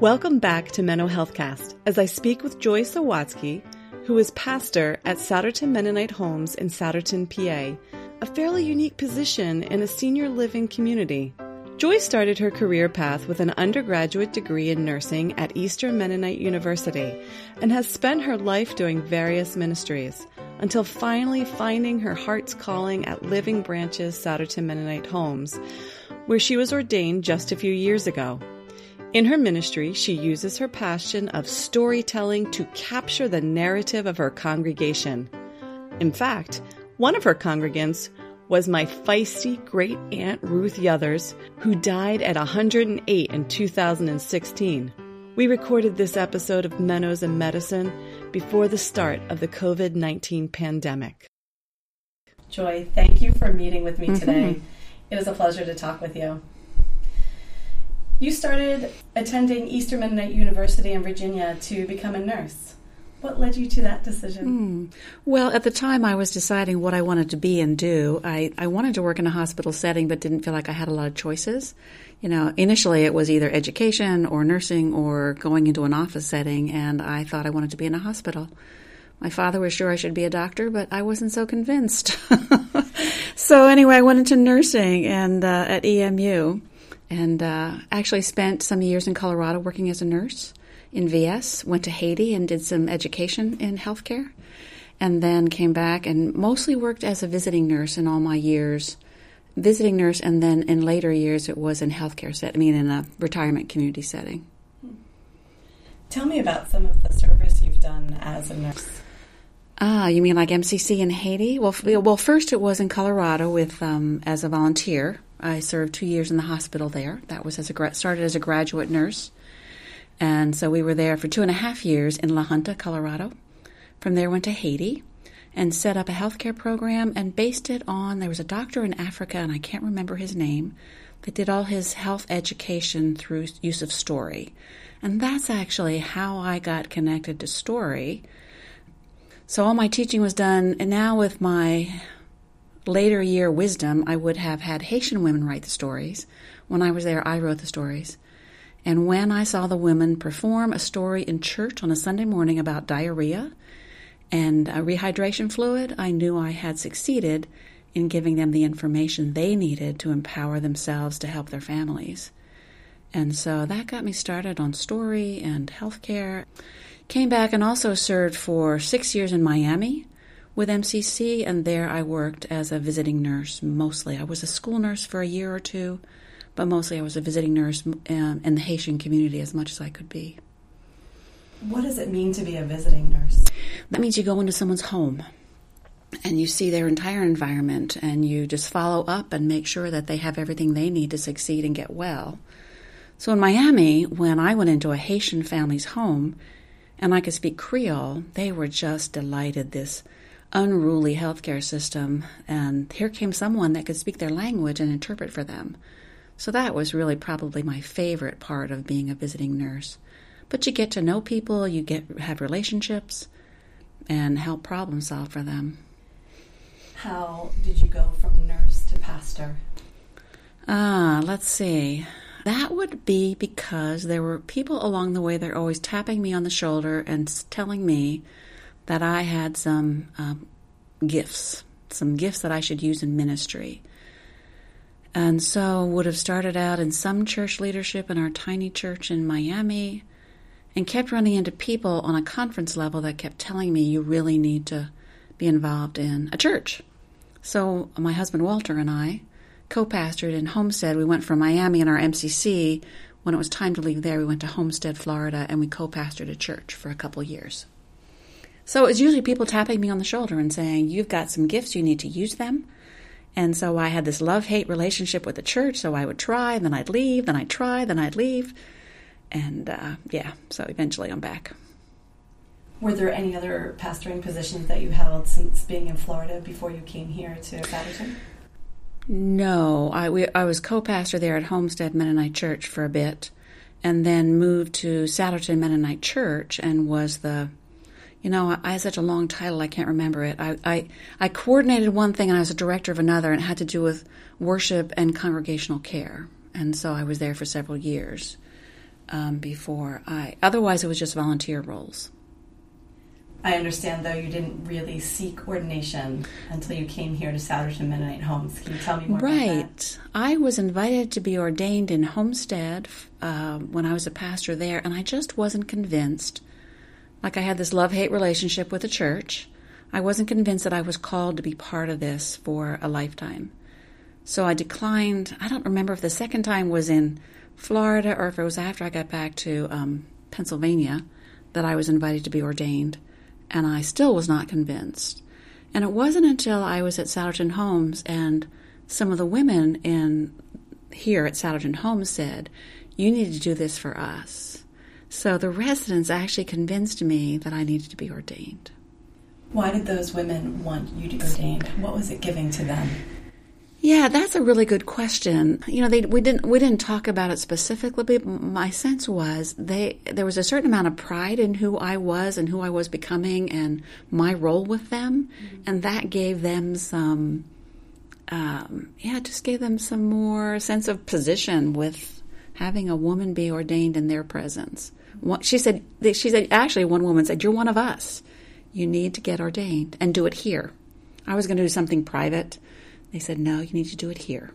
Welcome back to Menno Healthcast as I speak with Joy Sawatsky, who is pastor at Souderton Mennonite Homes in Souderton, PA, a fairly unique position in a senior living community. Joy started her career path with an undergraduate degree in nursing at Eastern Mennonite University and has spent her life doing various ministries until finally finding her heart's calling at Living Branches Souderton Mennonite Homes, where she was ordained just a few years ago. In her ministry, she uses her passion of storytelling to capture the narrative of her congregation. In fact, one of her congregants was my feisty great aunt Ruth Yothers, who died at 108 in 2016. We recorded this episode of Menos and Medicine before the start of the COVID 19 pandemic. Joy, thank you for meeting with me today. Mm-hmm. It was a pleasure to talk with you. You started attending Eastern Mennonite University in Virginia to become a nurse. What led you to that decision? Hmm. Well, at the time I was deciding what I wanted to be and do. I, I wanted to work in a hospital setting, but didn't feel like I had a lot of choices. You know, initially it was either education or nursing or going into an office setting, and I thought I wanted to be in a hospital. My father was sure I should be a doctor, but I wasn't so convinced. so anyway, I went into nursing and uh, at EMU, and uh, actually spent some years in Colorado working as a nurse in VS, went to Haiti and did some education in healthcare, and then came back and mostly worked as a visiting nurse in all my years. Visiting nurse, and then in later years it was in healthcare set. I mean, in a retirement community setting. Tell me about some of the service you've done as a nurse. Ah, you mean like MCC in Haiti? Well, well, first it was in Colorado with um, as a volunteer. I served two years in the hospital there. That was as a started as a graduate nurse, and so we were there for two and a half years in La Junta, Colorado. From there, went to Haiti and set up a healthcare program and based it on there was a doctor in Africa, and I can't remember his name, that did all his health education through use of story. And that's actually how I got connected to story. So all my teaching was done, and now with my later year wisdom, I would have had Haitian women write the stories. When I was there, I wrote the stories. And when I saw the women perform a story in church on a Sunday morning about diarrhea and rehydration fluid, I knew I had succeeded in giving them the information they needed to empower themselves to help their families. And so that got me started on story and healthcare. Came back and also served for six years in Miami with MCC, and there I worked as a visiting nurse mostly. I was a school nurse for a year or two but mostly I was a visiting nurse um, in the Haitian community as much as I could be. What does it mean to be a visiting nurse? That means you go into someone's home and you see their entire environment and you just follow up and make sure that they have everything they need to succeed and get well. So in Miami, when I went into a Haitian family's home and I could speak Creole, they were just delighted this unruly healthcare system and here came someone that could speak their language and interpret for them. So that was really probably my favorite part of being a visiting nurse. But you get to know people, you get have relationships, and help problem solve for them. How did you go from nurse to pastor? Ah, let's see. That would be because there were people along the way that are always tapping me on the shoulder and telling me that I had some um, gifts, some gifts that I should use in ministry. And so would have started out in some church leadership in our tiny church in Miami and kept running into people on a conference level that kept telling me you really need to be involved in a church. So my husband Walter and I co-pastored in Homestead. We went from Miami in our MCC. When it was time to leave there, we went to Homestead, Florida, and we co-pastored a church for a couple years. So it was usually people tapping me on the shoulder and saying, "You've got some gifts. You need to use them." And so I had this love hate relationship with the church. So I would try, and then I'd leave, then I'd try, then I'd leave. And uh, yeah, so eventually I'm back. Were there any other pastoring positions that you held since being in Florida before you came here to Souderton? No, I, we, I was co pastor there at Homestead Mennonite Church for a bit and then moved to Souderton Mennonite Church and was the you know, I, I had such a long title, I can't remember it. I, I, I coordinated one thing and I was a director of another, and it had to do with worship and congregational care. And so I was there for several years. um, before I. Otherwise, it was just volunteer roles. I understand, though, you didn't really seek ordination until you came here to Souderton Mennonite Homes. Can you tell me more right. I was invited to be ordained in Homestead uh, when I was a pastor there, and I just wasn't convinced. Like I had this love hate relationship with the church. I wasn't convinced that I was called to be part of this for a lifetime. So I declined. I don't remember if the second time was in Florida or if it was after I got back to um, Pennsylvania that I was invited to be ordained and I still was not convinced. And it wasn't until I was at Souderton Homes and some of the women in here at Souderton Homes said, "You need to do this for us." So the residents actually convinced me that I needed to be ordained. Why did those women want you to be ordained? What was it giving to them? Yeah, that's a really good question. You know, they, we didn't we didn't talk about it specifically, but my sense was they there was a certain amount of pride in who I was and who I was becoming and my role with them, mm-hmm. and that gave them some, um, yeah, just gave them some more sense of position with having a woman be ordained in their presence. She said, she said, actually, one woman said, "You're one of us. You need to get ordained and do it here." I was going to do something private they said, no, you need to do it here.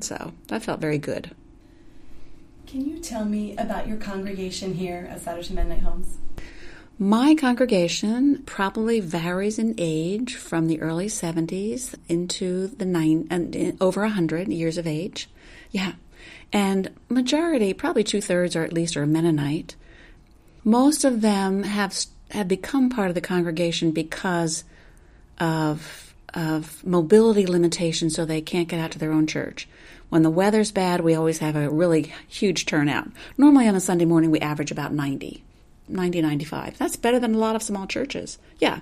So that felt very good. Can you tell me about your congregation here at Souderton Mennonite Homes? My congregation probably varies in age from the early 70s into the nine and uh, over 100 years of age. Yeah. And majority, probably two thirds or at least, are Mennonite. Most of them have have become part of the congregation because of of mobility limitations so they can't get out to their own church. When the weather's bad, we always have a really huge turnout. Normally on a Sunday morning, we average about 90, 90, 95. That's better than a lot of small churches. Yeah.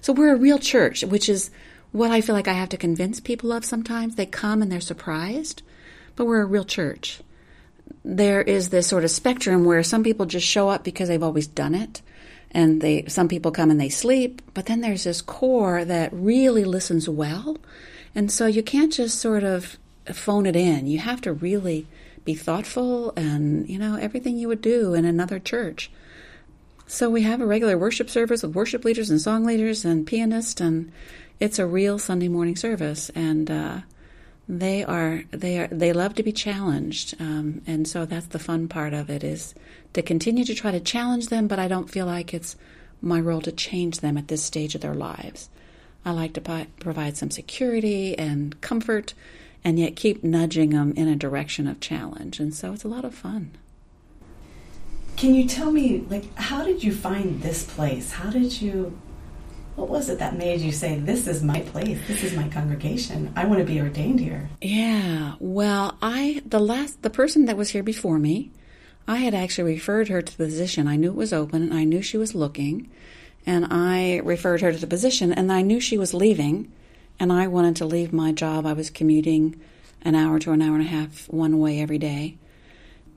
So we're a real church, which is what I feel like I have to convince people of sometimes. They come and they're surprised, but we're a real church. There is this sort of spectrum where some people just show up because they've always done it and they some people come and they sleep but then there's this core that really listens well. And so you can't just sort of phone it in. You have to really be thoughtful and you know everything you would do in another church. So we have a regular worship service with worship leaders and song leaders and pianists and it's a real sunday morning service. And uh, they are they are they love to be challenged um, and so that's the fun part of it is to continue to try to challenge them but i don't feel like it's my role to change them at this stage of their lives. I like to provide some security and comfort and yet keep nudging them in a direction of challenge and so it's a lot of fun. Can you tell me like how did you find this place? How did you what was it that made you say, This is my place, this is my congregation, I want to be ordained here? Yeah, well, I, the last, the person that was here before me, I had actually referred her to the position. I knew it was open, and I knew she was looking, and I referred her to the position, and I knew she was leaving, and I wanted to leave my job. I was commuting an hour to an hour and a half one way every day.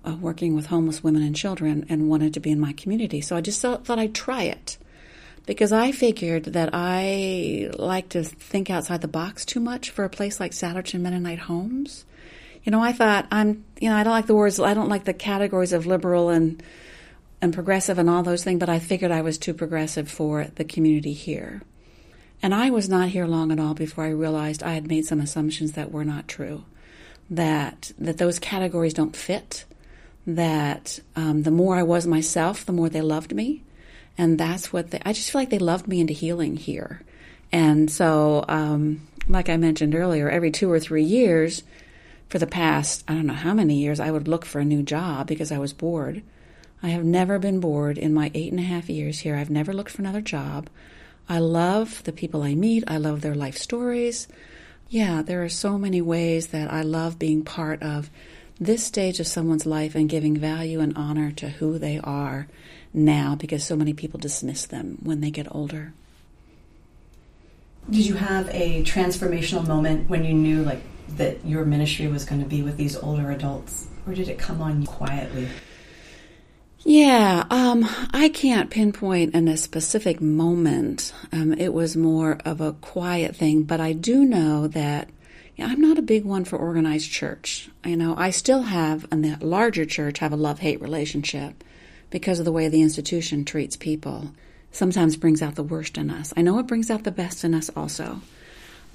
Uh, working with homeless women and children and wanted to be in my community. So I just thought, thought I'd try it because I figured that I like to think outside the box too much for a place like Souderton Mennonite Homes. You know, I thought I'm, you know, I don't like the words, I don't like the categories of liberal and and progressive and all those things, but I figured I was too progressive for the community here. And I was not here long at all before I realized I had made some assumptions that were not true. That that those categories don't fit. That um, the more I was myself, the more they loved me and that's what they, I just feel like they loved me into healing here. And so, um, like I mentioned earlier, every two or three years, for the past I don't know how many years, I would look for a new job because I was bored. I have never been bored in my eight and a half years here. I've never looked for another job. I love the people I meet. I love their life stories. Yeah, there are so many ways that I love being part of this stage of someone's life and giving value and honor to who they are now because so many people dismiss them when they get older. Did you have a transformational moment when you knew like that your ministry was going to be with these older adults or did it come on quietly? Yeah, um, I can't pinpoint in a specific moment. Um, it was more of a quiet thing, but I do know that I'm not a big one for organized church. You know, I still have, in the larger church, have a love hate relationship because of the way the institution treats people. Sometimes brings out the worst in us. I know it brings out the best in us also.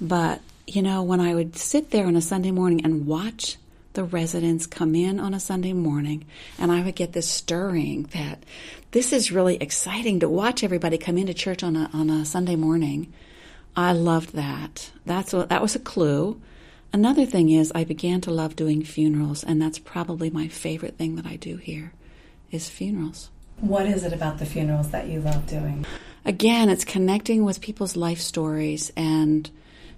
But, you know, when I would sit there on a Sunday morning and watch the residents come in on a Sunday morning, and I would get this stirring that this is really exciting to watch everybody come into church on a, on a Sunday morning. I loved that. That's that was a clue. Another thing is I began to love doing funerals, and that's probably my favorite thing that I do here is funerals. What is it about the funerals that you love doing? Again, it's connecting with people's life stories and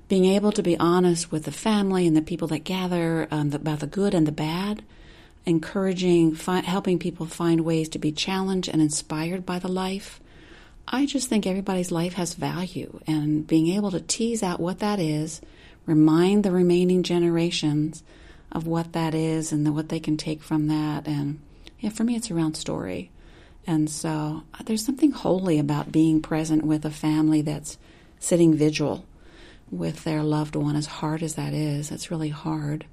being able to be honest with the family and the people that gather um, about the good and the bad, encouraging, fi- helping people find ways to be challenged and inspired by the life. I just think everybody's life has value, and being able to tease out what that is remind the remaining generations of what that is and the, what they can take from that. And yeah, for me, it's around story. And so uh, there's something holy about being present with a family that's sitting vigil with their loved one, as hard as that is. It's really hard.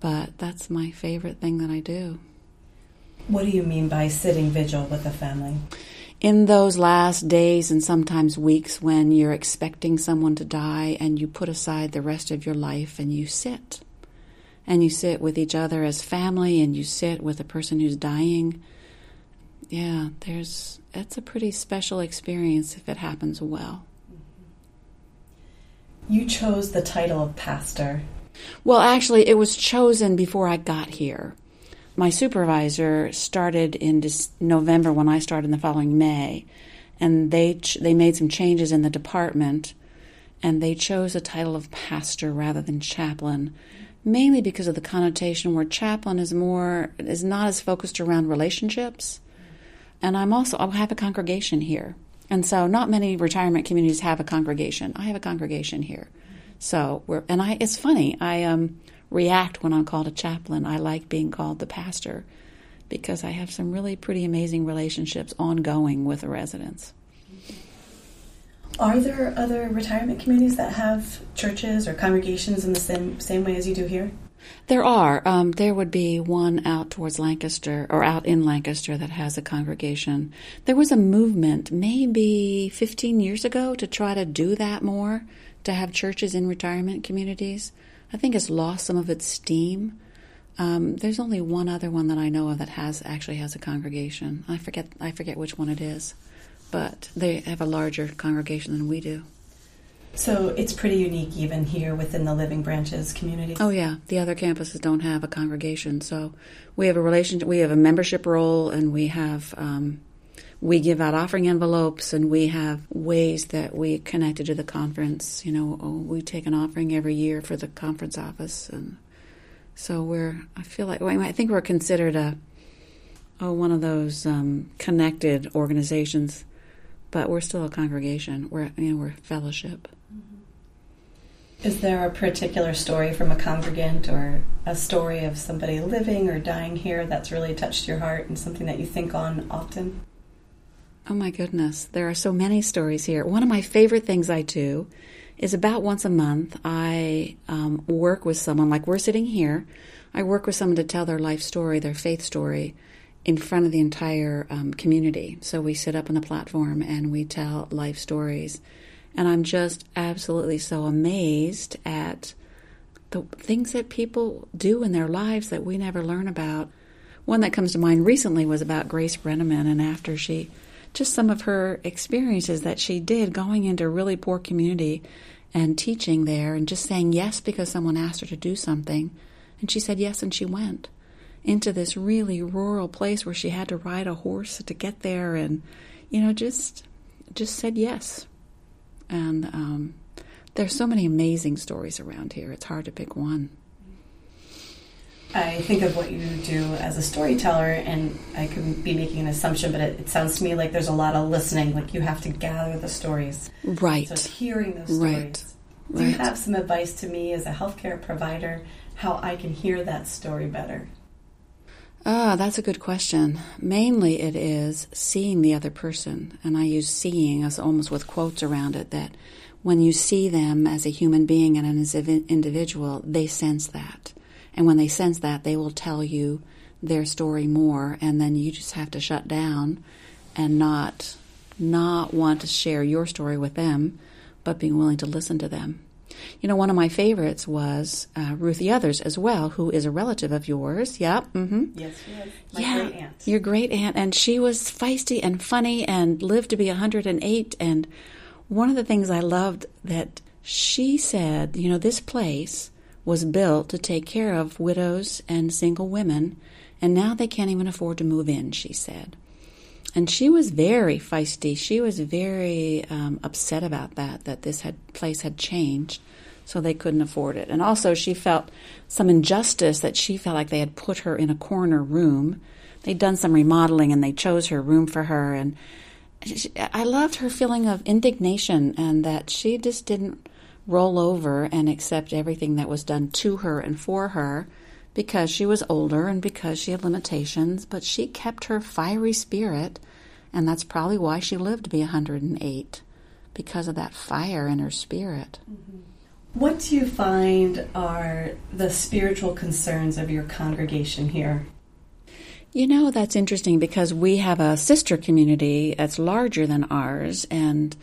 But that's my favorite thing that I do. What do you mean by sitting vigil with a family? in those last days and sometimes weeks when you're expecting someone to die and you put aside the rest of your life and you sit and you sit with each other as family and you sit with a person who's dying. Yeah there's it's a pretty special experience if it happens well. You chose the title of pastor. Well actually it was chosen before i got here. My supervisor started in November when I started in the following May, and they ch- they made some changes in the department, and they chose a title of pastor rather than chaplain, mainly because of the connotation where chaplain is more is not as focused around relationships, and I'm also I have a congregation here, and so not many retirement communities have a congregation. I have a congregation here, so we're and I it's funny I um react when I'm called a chaplain. I like being called the pastor because I have some really pretty amazing relationships ongoing with the residents. Are there other retirement communities that have churches or congregations in the same same way as you do here? There are. Um, there would be one out towards Lancaster or out in Lancaster that has a congregation. There was a movement maybe 15 years ago to try to do that more, to have churches in retirement communities. I think it's lost some of its steam. Um, there's only one other one that I know of that has actually has a congregation. I forget I forget which one it is, but they have a larger congregation than we do. So it's pretty unique even here within the Living Branches community. Oh yeah, the other campuses don't have a congregation, so we have a relationship. We have a membership role, and we have um, we give out offering envelopes and we have ways that we connected to the conference. You know, we take an offering every year for the conference office, and so we're. I feel like well, I think we're considered a oh one of those um, connected organizations, but we're still a congregation. We're you know we're fellowship. Is there a particular story from a congregant or a story of somebody living or dying here that's really touched your heart and something that you think on often? Oh my goodness, there are so many stories here. One of my favorite things I do is about once a month I um, work with someone, like we're sitting here. I work with someone to tell their life story, their faith story, in front of the entire um, community. So we sit up on the platform and we tell life stories. And I'm just absolutely so amazed at the things that people do in their lives that we never learn about. One that comes to mind recently was about Grace Brenneman, and after she just some of her experiences that she did going into a really poor community and teaching there and just saying yes because someone asked her to do something. And she said yes and she went into this really rural place where she had to ride a horse to get there and you know just just said yes. And um, there's so many amazing stories around here. It's hard to pick one. I think of what you do as a storyteller, and I could be making an assumption, but it, it, sounds to me like there's a lot of listening. Like you have to gather the stories, right? So hearing those stories. Right. Do right. you have some advice to me as a healthcare provider how I can hear that story better? Ah, that's a good question. Mainly, it is seeing the other person, and I use seeing as almost with quotes around it. That when you see them as a human being and as an individual, they sense that. And when they sense that, they will tell you their story more, and then you just have to shut down and not not want to share your story with them, but being willing to listen to them. You know, one of my favorites was uh, Ruthie Yothers as well, who is a relative of yours. Yep. Mm-hmm. Yes, she is. My yeah, great aunt. Your great aunt. And she was feisty and funny and lived to be 108. And one of the things I loved that she said, you know, this place was built to take care of widows and single women, and now they can't even afford to move in, she said. And she was very feisty. She was very um, upset about that, that this had, place had changed, so they couldn't afford it. And also, she felt some injustice that she felt like they had put her in a corner room. They'd done some remodeling and they chose her room for her. And she, I loved her feeling of indignation and that she just didn't roll over and accept everything that was done to her and for her because she was older and because she had limitations, but she kept her fiery spirit, and that's probably why she lived to be 108, because of that fire in her spirit. Mm-hmm. What do you find are the spiritual concerns of your congregation here? You know, that's interesting because we have a sister community that's larger than ours, and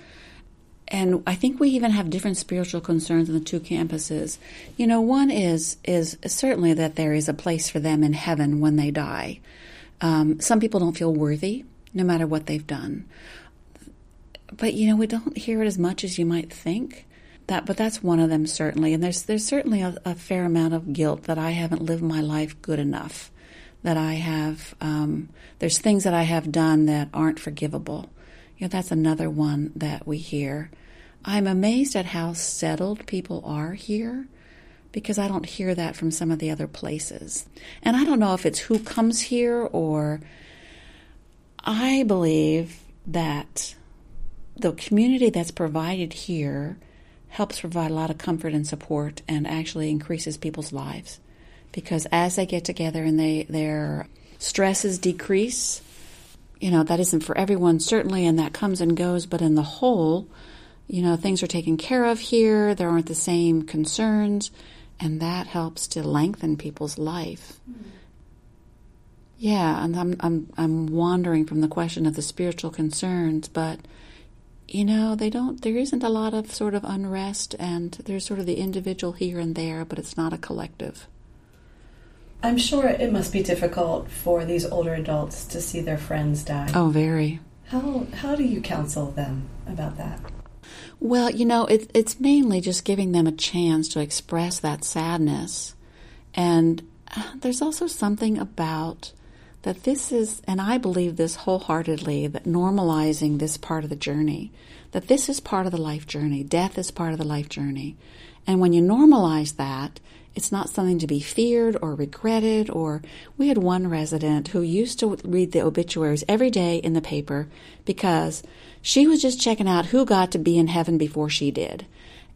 and I think we even have different spiritual concerns in the two campuses. You know, one is is certainly that there is a place for them in heaven when they die. Um, some people don't feel worthy, no matter what they've done. But you know, we don't hear it as much as you might think. That, but that's one of them certainly. And there's there's certainly a, a fair amount of guilt that I haven't lived my life good enough. That I have um, there's things that I have done that aren't forgivable. You know, that's another one that we hear. I'm amazed at how settled people are here because I don't hear that from some of the other places. And I don't know if it's who comes here or I believe that the community that's provided here helps provide a lot of comfort and support and actually increases people's lives because as they get together and they their stresses decrease you know that isn't for everyone certainly and that comes and goes but in the whole you know, things are taken care of here, there aren't the same concerns, and that helps to lengthen people's life. Mm-hmm. Yeah, and I'm I'm I'm wandering from the question of the spiritual concerns, but you know, they don't there isn't a lot of sort of unrest and there's sort of the individual here and there, but it's not a collective. I'm sure it must be difficult for these older adults to see their friends die. Oh, very. How how do you counsel them about that? Well, you know, it, it's mainly just giving them a chance to express that sadness. And uh, there's also something about that this is, and I believe this wholeheartedly, that normalizing this part of the journey, that this is part of the life journey. Death is part of the life journey. And when you normalize that, it's not something to be feared or regretted. Or we had one resident who used to read the obituaries every day in the paper because she was just checking out who got to be in heaven before she did.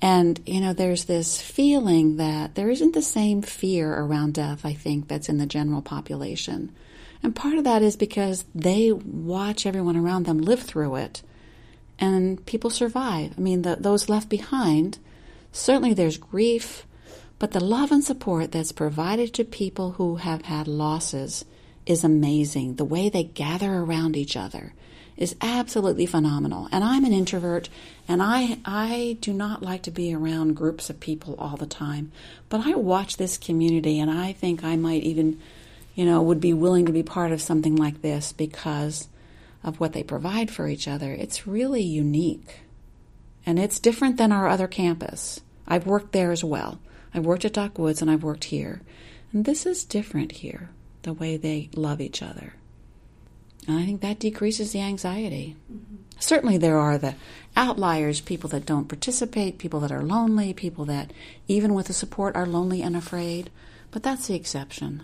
And, you know, there's this feeling that there isn't the same fear around death, I think, that's in the general population. And part of that is because they watch everyone around them live through it and people survive. I mean, the, those left behind, certainly there's grief, but the love and support that's provided to people who have had losses is amazing. The way they gather around each other is absolutely phenomenal. And I'm an introvert and I I do not like to be around groups of people all the time. But I watch this community and I think I might even, you know, would be willing to be part of something like this because of what they provide for each other. It's really unique. And it's different than our other campus. I've worked there as well. I've worked at Dock Woods and I've worked here. And this is different here, the way they love each other. And I think that decreases the anxiety. Mm-hmm. Certainly, there are the outliers people that don't participate, people that are lonely, people that, even with the support, are lonely and afraid. But that's the exception.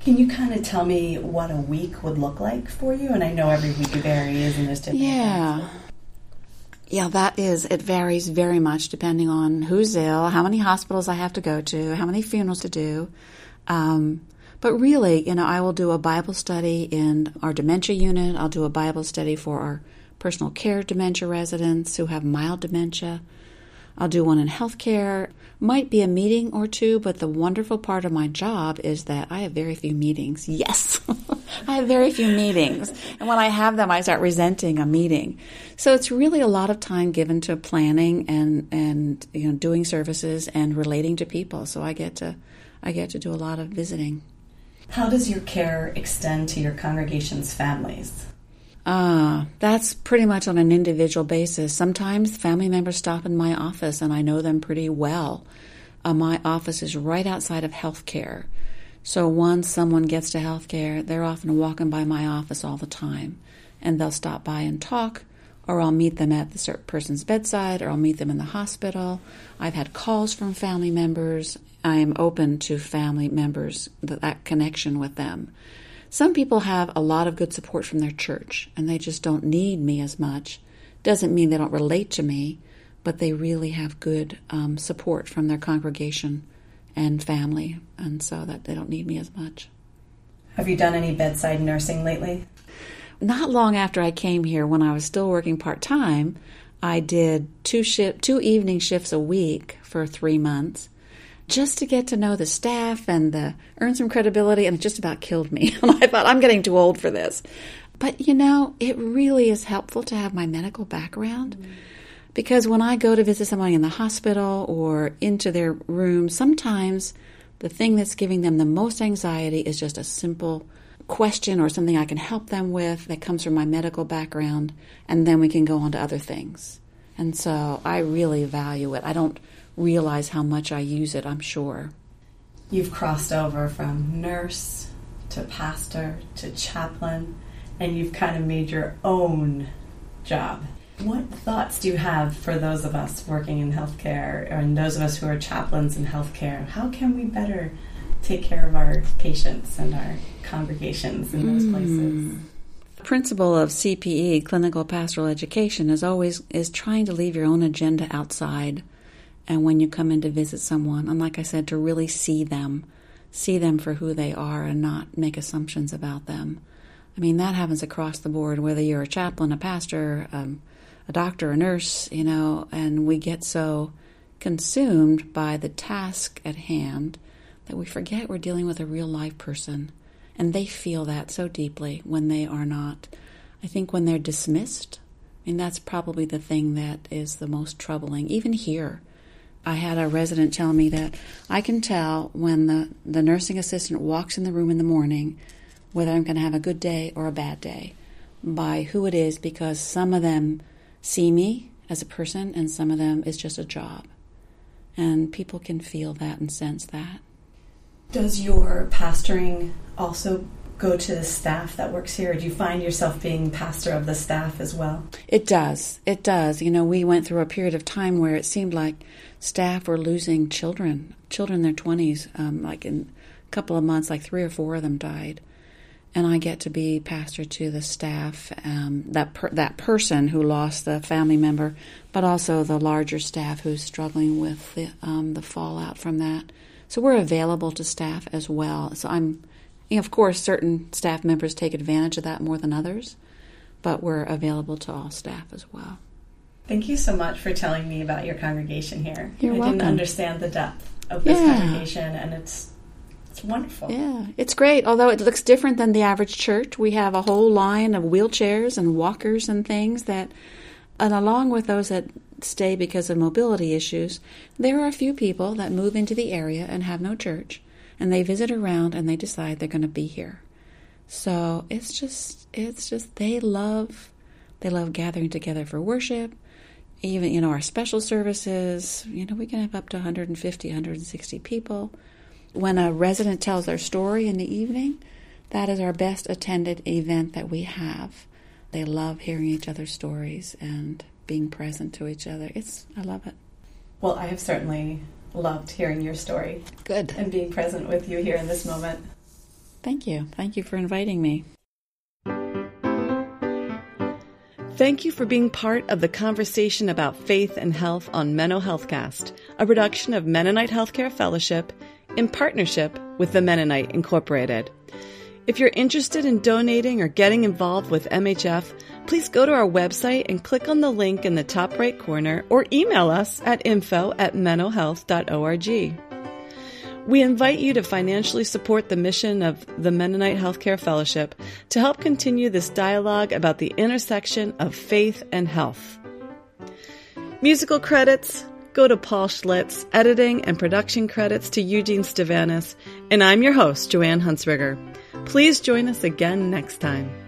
Can you kind of tell me what a week would look like for you? And I know every week varies and there's different. Yeah. Things, yeah, that is. It varies very much depending on who's ill, how many hospitals I have to go to, how many funerals to do. Um, but really, you know, I will do a Bible study in our dementia unit. I'll do a Bible study for our personal care dementia residents who have mild dementia. I'll do one in healthcare. Might be a meeting or two, but the wonderful part of my job is that I have very few meetings. Yes, I have very few meetings. And when I have them, I start resenting a meeting. So it's really a lot of time given to planning and, and you know, doing services and relating to people. So I get to, I get to do a lot of visiting. How does your care extend to your congregation's families? Ah, that's pretty much on an individual basis. Sometimes family members stop in my office and I know them pretty well. Uh, my office is right outside of healthcare. So once someone gets to healthcare, they're often walking by my office all the time. And they'll stop by and talk, or I'll meet them at the person's bedside, or I'll meet them in the hospital. I've had calls from family members. I am open to family members, that connection with them. Some people have a lot of good support from their church and they just don't need me as much. Doesn't mean they don't relate to me, but they really have good um, support from their congregation and family, and so that they don't need me as much. Have you done any bedside nursing lately? Not long after I came here, when I was still working part time, I did two shift, two evening shifts a week for three months just to get to know the staff and the, earn some credibility, and it just about killed me. and I thought, I'm getting too old for this. But you know, it really is helpful to have my medical background. Mm-hmm. Because when I go to visit somebody in the hospital or into their room, sometimes the thing that's giving them the most anxiety is just a simple question or something I can help them with that comes from my medical background, and then we can go on to other things. And so I really value it. I don't realize how much I use it, I'm sure. You've crossed over from nurse to pastor to chaplain, and you've kind of made your own job. What thoughts do you have for those of us working in healthcare and those of us who are chaplains in healthcare? How can we better take care of our patients and our congregations in those mm. places? The principle of CPE, clinical pastoral education, is always is trying to leave your own agenda outside and when you come in to visit someone, and like I said, to really see them, see them for who they are and not make assumptions about them. I mean, that happens across the board, whether you're a chaplain, a pastor, um, a doctor, a nurse, you know, and we get so consumed by the task at hand that we forget we're dealing with a real life person. And they feel that so deeply when they are not. I think when they're dismissed, I mean, that's probably the thing that is the most troubling, even here. I had a resident tell me that I can tell when the, the nursing assistant walks in the room in the morning whether I'm going to have a good day or a bad day by who it is because some of them see me as a person and some of them is just a job. And people can feel that and sense that. Does your pastoring also go to the staff that works here? Do you find yourself being pastor of the staff as well? It does. It does. You know, we went through a period of time where it seemed like staff were losing children, children in their 20s, um, like in a couple of months, like three or four of them died. And I get to be pastor to the staff, um, that per- that person who lost the family member, but also the larger staff who's struggling with the um, the fallout from that. So we're available to staff as well. So I'm of course, certain staff members take advantage of that more than others, but we're available to all staff as well. Thank you so much for telling me about your congregation here. You're I welcome. didn't understand the depth of this yeah. congregation, and it's it's wonderful. Yeah, it's great. Although it looks different than the average church, we have a whole line of wheelchairs and walkers and things that, and along with those that stay because of mobility issues, there are a few people that move into the area and have no church and they visit around and they decide they're going to be here. So it's just it's just they love they love gathering together for worship. Even you know our special services, you know we can have up to 150, 160 people. When a resident tells their story in the evening, that is our best attended event that we have. They love hearing each other's stories and being present to each other. It's I love it. Well, I have certainly loved hearing your story. Good. And being present with you here in this moment. Thank you. Thank you for inviting me. Thank you for being part of the conversation about faith and health on Menno Healthcast, a production of Mennonite Healthcare Fellowship in partnership with the Mennonite Incorporated. If you're interested in donating or getting involved with MHF, please go to our website and click on the link in the top right corner or email us at info at mennohealth.org. We invite you to financially support the mission of the Mennonite Healthcare Fellowship to help continue this dialogue about the intersection of faith and health. Musical credits go to Paul Schlitz, editing and production credits to Eugene Stavanis, and I'm your host, Joanne Huntsberger. Please join us again next time.